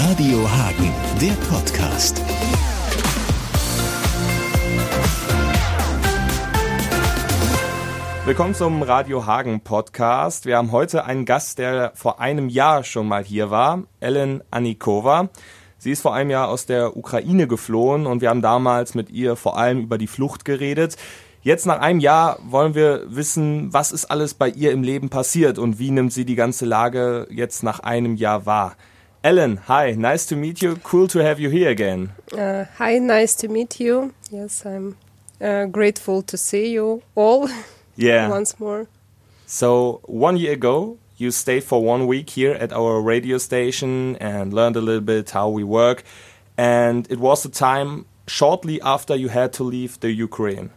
Radio Hagen, der Podcast. Willkommen zum Radio Hagen Podcast. Wir haben heute einen Gast, der vor einem Jahr schon mal hier war, Ellen Anikova. Sie ist vor einem Jahr aus der Ukraine geflohen und wir haben damals mit ihr vor allem über die Flucht geredet. Jetzt nach einem Jahr wollen wir wissen, was ist alles bei ihr im Leben passiert und wie nimmt sie die ganze Lage jetzt nach einem Jahr wahr. Ellen, hi, nice to meet you. Cool to have you here again. Uh, hi, nice to meet you. Yes, I'm uh, grateful to see you all Yeah. once more. So, one year ago, you stayed for one week here at our radio station and learned a little bit how we work. And it was a time shortly after you had to leave the Ukraine.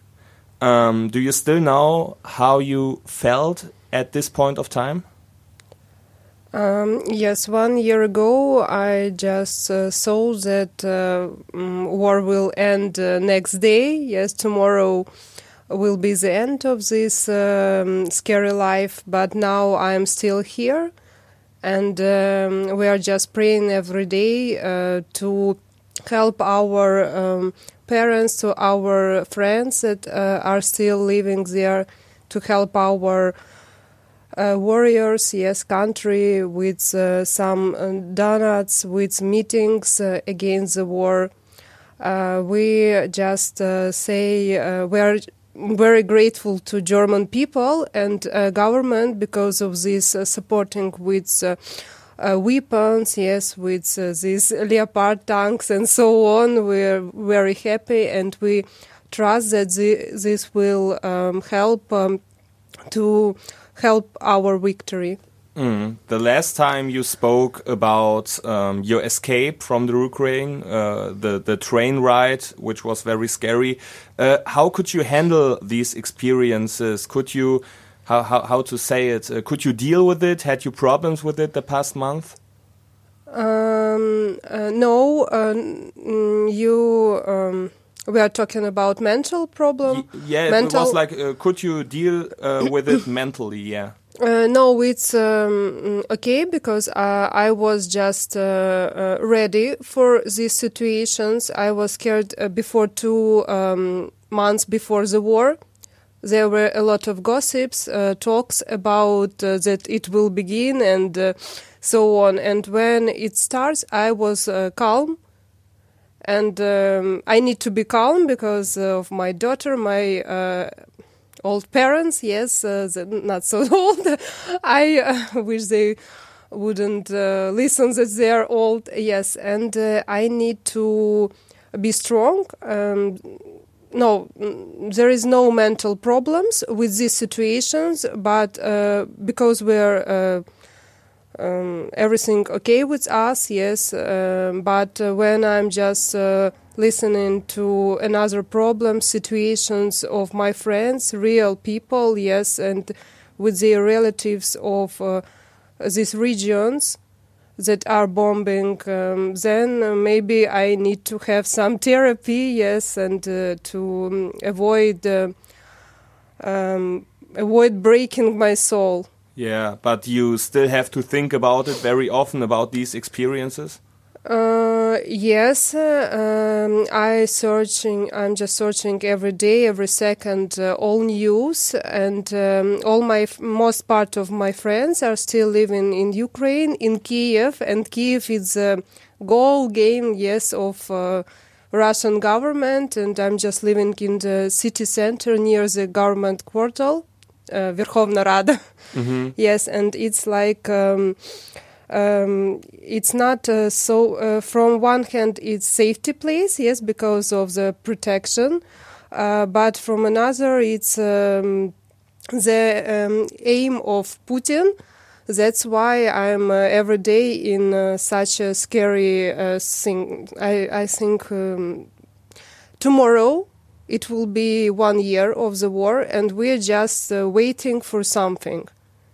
Um, do you still know how you felt at this point of time? Um, yes, one year ago, I just uh, saw that uh, mm, war will end uh, next day. Yes, tomorrow will be the end of this um, scary life. But now I'm still here, and um, we are just praying every day uh, to help our um, parents, to our friends that uh, are still living there, to help our uh, warriors, yes, country with uh, some uh, donuts, with meetings uh, against the war. Uh, we just uh, say we are very grateful to German people and government because of this supporting with. Weapons, yes, with these Leopard tanks and so on. We're very happy and we trust that the, this will um, help um, to help our victory. Mm. The last time you spoke about um, your escape from the Ukraine, uh, the the train ride, which was very scary. Uh, how could you handle these experiences? Could you, how how, how to say it? Uh, could you deal with it? Had you problems with it the past month? Um, uh, no, uh, you. Um, we are talking about mental problem. Y- yeah, it mental, was like, uh, could you deal uh, with it mentally? Yeah. Uh, no, it's um, okay because uh, I was just uh, uh, ready for these situations. I was scared uh, before two um, months before the war. There were a lot of gossips, uh, talks about uh, that it will begin and uh, so on. And when it starts, I was uh, calm. And um, I need to be calm because of my daughter, my uh, old parents, yes, uh, not so old. I uh, wish they wouldn't uh, listen that they are old. Yes, and uh, I need to be strong. Um, no, there is no mental problems with these situations, but uh, because we're uh, um, everything okay with us, yes. Um, but uh, when I'm just uh, listening to another problem, situations of my friends, real people, yes, and with their relatives of uh, these regions that are bombing, um, then uh, maybe I need to have some therapy, yes, and uh, to um, avoid uh, um, avoid breaking my soul. Yeah, but you still have to think about it very often about these experiences. Uh, yes, uh, um, I searching. I'm just searching every day, every second, uh, all news, and um, all my most part of my friends are still living in Ukraine, in Kiev, and Kiev is a goal game, yes, of uh, Russian government, and I'm just living in the city center near the government quarter, uh, Verkhovna Rada. Yes, and it's like. Um, um, it's not uh, so. Uh, from one hand, it's safety place, yes, because of the protection, uh, but from another, it's um, the aim of Putin. That's why I'm uh, every day in uh, such a scary uh, thing. I, I think um, tomorrow it will be one year of the war, and we're just uh, waiting for something,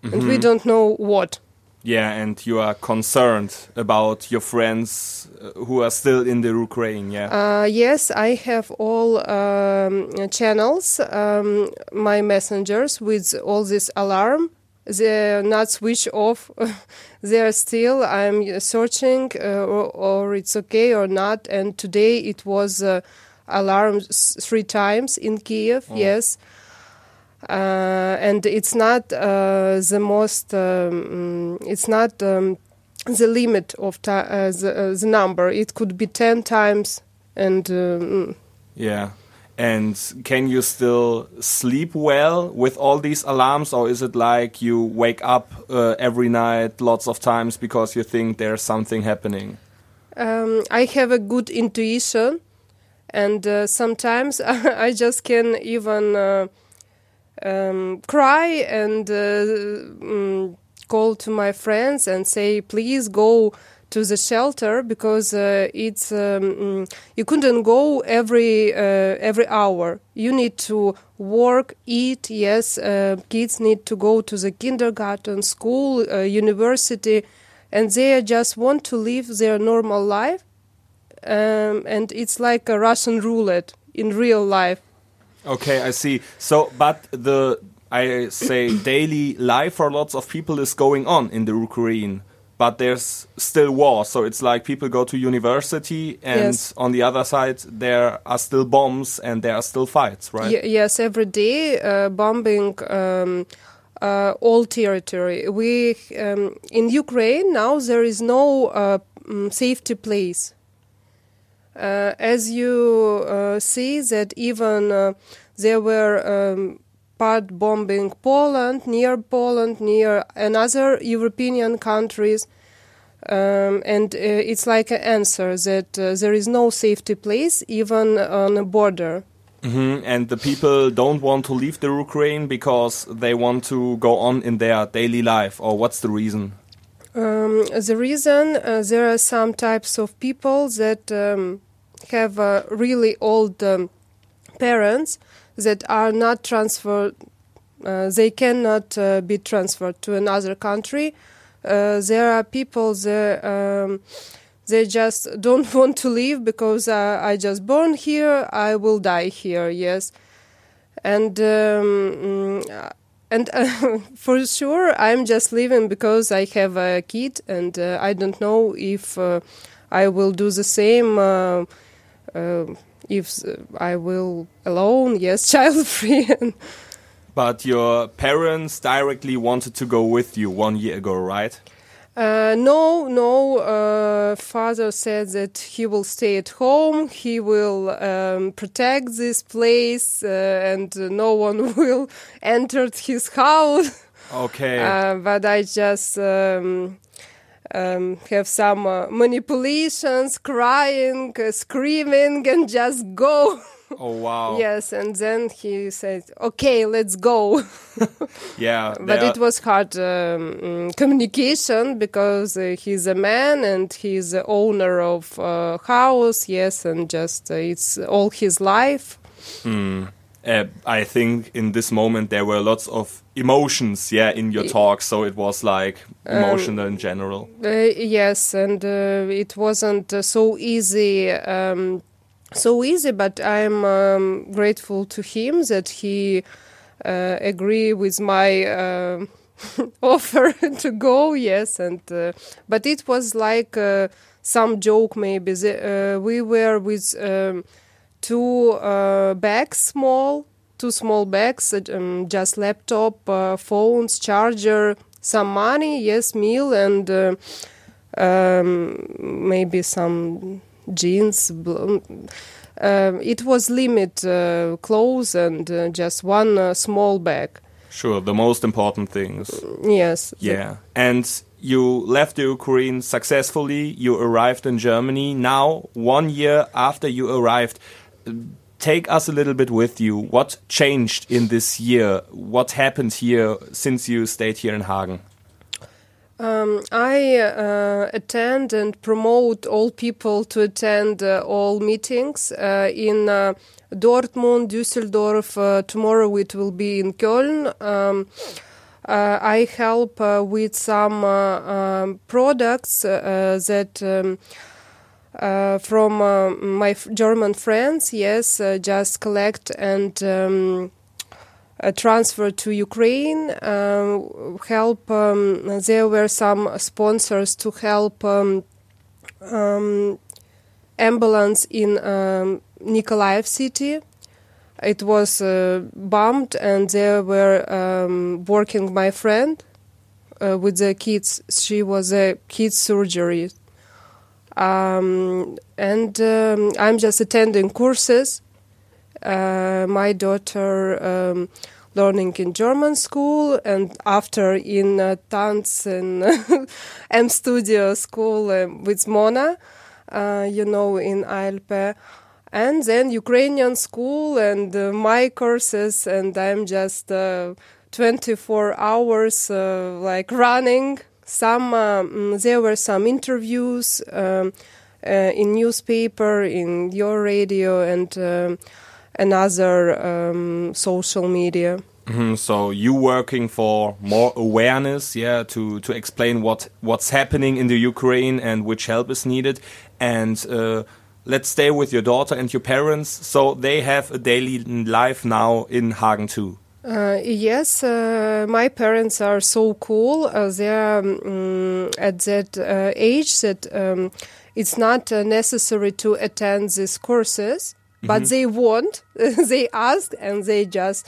and we don't know what. Yeah, and you are concerned about your friends uh, who are still in the Ukraine. Yeah. Uh, yes, I have all um, channels, um, my messengers with all this alarm they're not switch off. they're still. I'm searching, uh, or, or, it's okay or not. And today it was uh, alarm three times in Kiev. Oh. Yes. Uh, and it's not uh, the most. Um, it's not um, the limit of uh, the, uh, the number. It could be ten times, and mm. yeah. And can you still sleep well with all these alarms, or is it like you wake up uh, every night lots of times because you think there's something happening? Um, I have a good intuition, and uh, sometimes I just can even uh, um, cry and um, call to my friends and say, "Please go." to the shelter because uh, it's um, mm, you couldn't go every uh, every hour. You need to work, eat. Yes, uh, kids need to go to the kindergarten, school, uh, university, and they just want to live their normal life. Um, and it's like a Russian roulette in real life. Okay, I see. So, but the I say daily life for lots of people is going on in the Ukraine but there's still war. So it's like people go to university, and yes. on the other side there are still bombs and there are still fights, right? Y yes, every day uh, bombing. Um, uh, all territory. We um, in Ukraine now there is no uh, mm, safety place. Uh, as you uh, see that even uh, there were um, part bombing Poland, near Poland, near another European countries. Um, and uh, it's like an answer that uh, there is no safety place even on a border. Mm -hmm. And the people don't want to leave the Ukraine because they want to go on in their daily life, or what's the reason? Um, the reason uh, there are some types of people that um, have uh, really old um, parents that are not transferred, uh, they cannot uh, be transferred to another country. Uh, there are people that um, they just don't want to leave because uh, I just born here, I will die here. Yes, and. Um, mm, and for sure, I'm just leaving because I have a kid, and uh, I don't know if I will do the same if I will alone, yes, child free. but your parents directly wanted to go with you one year ago, right? Uh, no, no. Uh, father said that he will stay at home. He will um, protect this place, uh, and no one will enter his house. Okay. Uh, but I just um, um, have some uh, manipulations, crying, uh, screaming, and just go. Oh wow! yes, and then he said, "Okay, let's go." yeah, but it was hard um, mm, communication because uh, he's a man and he's the owner of a house. Yes, and just uh, it's all his life. Mm. Uh, I think in this moment there were lots of emotions, yeah, in your talk. So it was like um, emotional um, in general. Uh, yes, and uh, it wasn't uh, so easy. Um, so easy, but I'm um, grateful to him that he uh, agree with my uh, offer to go. Yes, and but it was like some joke maybe. The, we were with. Um, two uh, bags small two small bags um, just laptop uh, phones charger some money yes meal and uh, um, maybe some jeans um, it was limit uh, clothes and uh, just one uh, small bag sure the most important things yes yeah and you left the Ukraine successfully. You arrived in Germany. Now, one year after you arrived, take us a little bit with you. What changed in this year? What happened here since you stayed here in Hagen? Um, I uh, attend and promote all people to attend uh, all meetings uh, in uh, Dortmund, Düsseldorf. Uh, tomorrow it will be in Köln. Um, uh, I help with some um, products that. Uh, from uh, my German friends, yes, uh, just collect and um, uh, transfer to Ukraine. Um, help. Um, there were some sponsors to help um, um, ambulance in um, Nikolaev city. It was uh, bombed, and there were working my friend uh, with the kids. She was a kids surgery, um, and um, I'm just attending courses. Uh, my daughter um, learning in German school, and after in uh, and M Studio school uh, with Mona, uh, you know, in ALP and then Ukrainian school and uh, my courses, and I'm just uh, 24 hours like running. Some um, there were some interviews um, uh, in newspaper, in your radio, and um, another social media. Mhm, So you working for more awareness, yeah, to to explain what what's happening in the Ukraine and which help is needed, and uh, let's stay with your daughter and your parents. So they have a daily life now in Hagen too. Uh, yes, uh, my parents are so cool. Uh, they are um, at that uh, age that um, it's not uh, necessary to attend these courses, but they want. they ask, and they just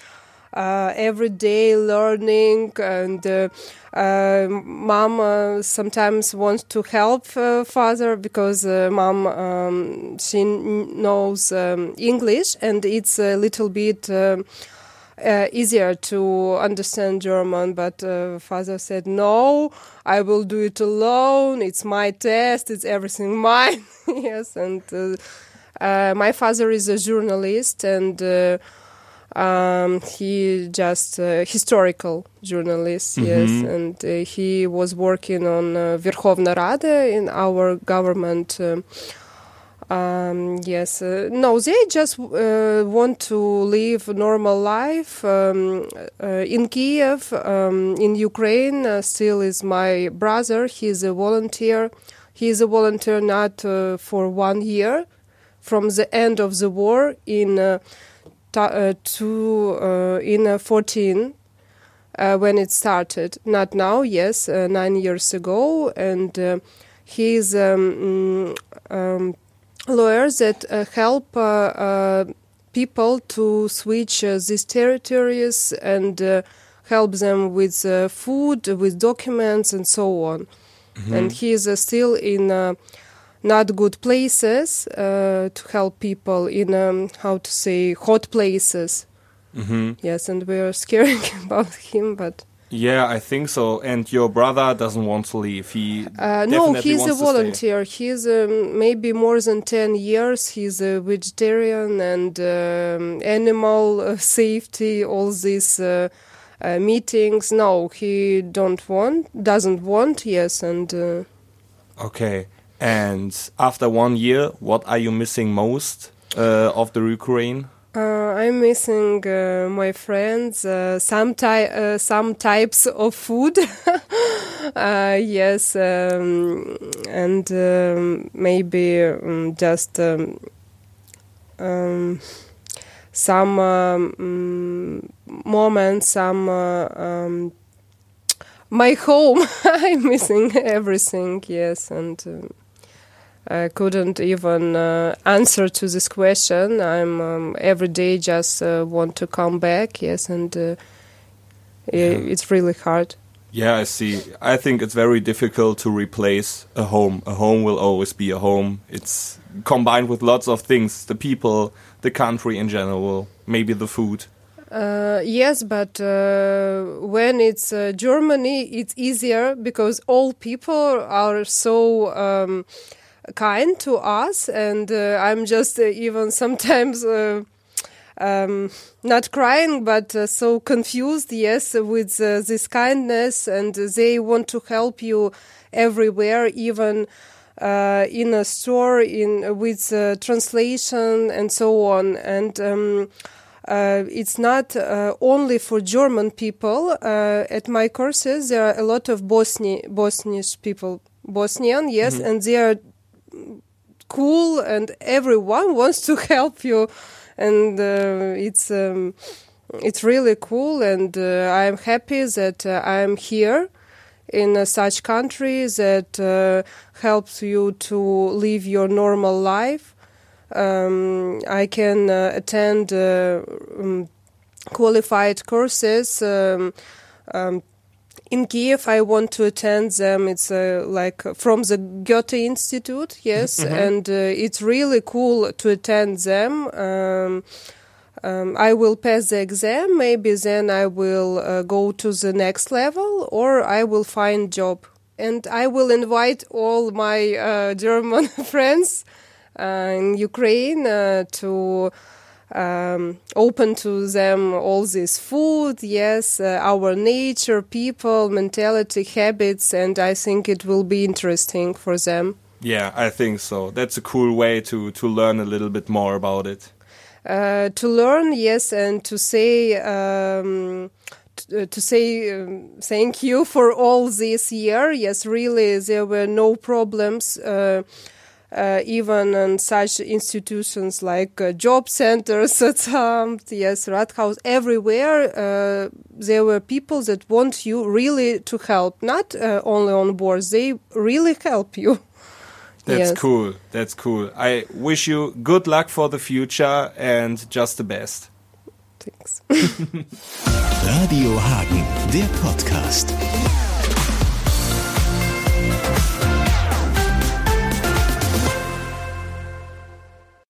uh, every day learning. And uh, uh, mom uh, sometimes wants to help uh, father because uh, mom um, she knows um, English, and it's a little bit. Uh, easier to understand German, but uh, father said, No, I will do it alone. It's my test, it's everything mine. yes, and uh, uh, my father is a journalist and uh, um, he just uh, historical journalist, yes, and he was working on uh, Verkhovna Rada in our government. um um, yes, uh, no, they just uh, want to live normal life um, uh, in Kiev, um, in Ukraine. Uh, still is my brother. He's a volunteer. He is a volunteer not uh, for one year, from the end of the war in uh, uh, in 14 uh, when it started. Not now, yes, nine years ago, and uh, he's um, mm, um, lawyers that uh, help uh, uh, people to switch uh, these territories and uh, help them with uh, food, with documents, and so on. And he is still in uh, not good places uh, to help people in um, how to say hot places. hmm Yes, and we are scared about him, but Yeah, I think so. And your brother doesn't want to leave. He Uh, no, he's a volunteer. He's um, maybe more than 10 years. He's a vegetarian and um, animal uh, safety, all these uh, uh, meetings. No, he don't want, doesn't want, yes. And uh, Okay. And after one year, what are you missing most uh, of the Ukraine? Uh, I'm missing uh, my friends, uh, some, ty- uh, some types of food. uh, yes, um, and um, maybe um, just um, um, some um, mm, moments, some uh, my home. I'm missing everything. Yes, and. I couldn't even uh, answer to this question. I'm um, every day just uh, want to come back. Yes, and uh, i- it's really hard. Yeah, I see. I think it's very difficult to replace a home. A home will always be a home. It's combined with lots of things the people, the country in general, maybe the food. Uh, yes, but uh, when it's uh, Germany, it's easier because all people are so um, kind to us, and uh, I'm just uh, even sometimes. Uh, um, not crying, but uh, so confused, yes, with uh, this kindness, and they want to help you everywhere, even uh, in a store, in with translation and so on. And um, it's not only for German people. At my courses, there are a lot of Bosni Bosnian people, Bosnian, yes, and they are cool, and everyone wants to help you, and uh, it's um, it's really cool, and uh, I'm happy that uh, I'm here in uh, such country that uh, helps you to live your normal life. Um, I can uh, attend um, qualified courses. Um, um, in Kiev, I want to attend them. It's uh, like from the Goethe Institute, yes, and uh, it's really cool to attend them. Um, um, I will pass the exam. Maybe then I will uh, go to the next level, or I will find job. And I will invite all my uh, German friends uh, in Ukraine uh, to um, open to them all this food, yes, uh, our nature, people, mentality, habits, and I think it will be interesting for them. Yeah, I think so. That's a cool way to to learn a little bit more about it. Uh, to learn, yes, and to say. Um, uh, to say um, thank you for all this year. Yes, really, there were no problems. Uh, uh, even in such institutions like uh, job centers, um, yes, Rathaus, everywhere, uh, there were people that want you really to help, not uh, only on board, they really help you. That's Yes. cool. That's cool. I wish you good luck for the future and just the best. Thanks. Radio Hagen, der Podcast.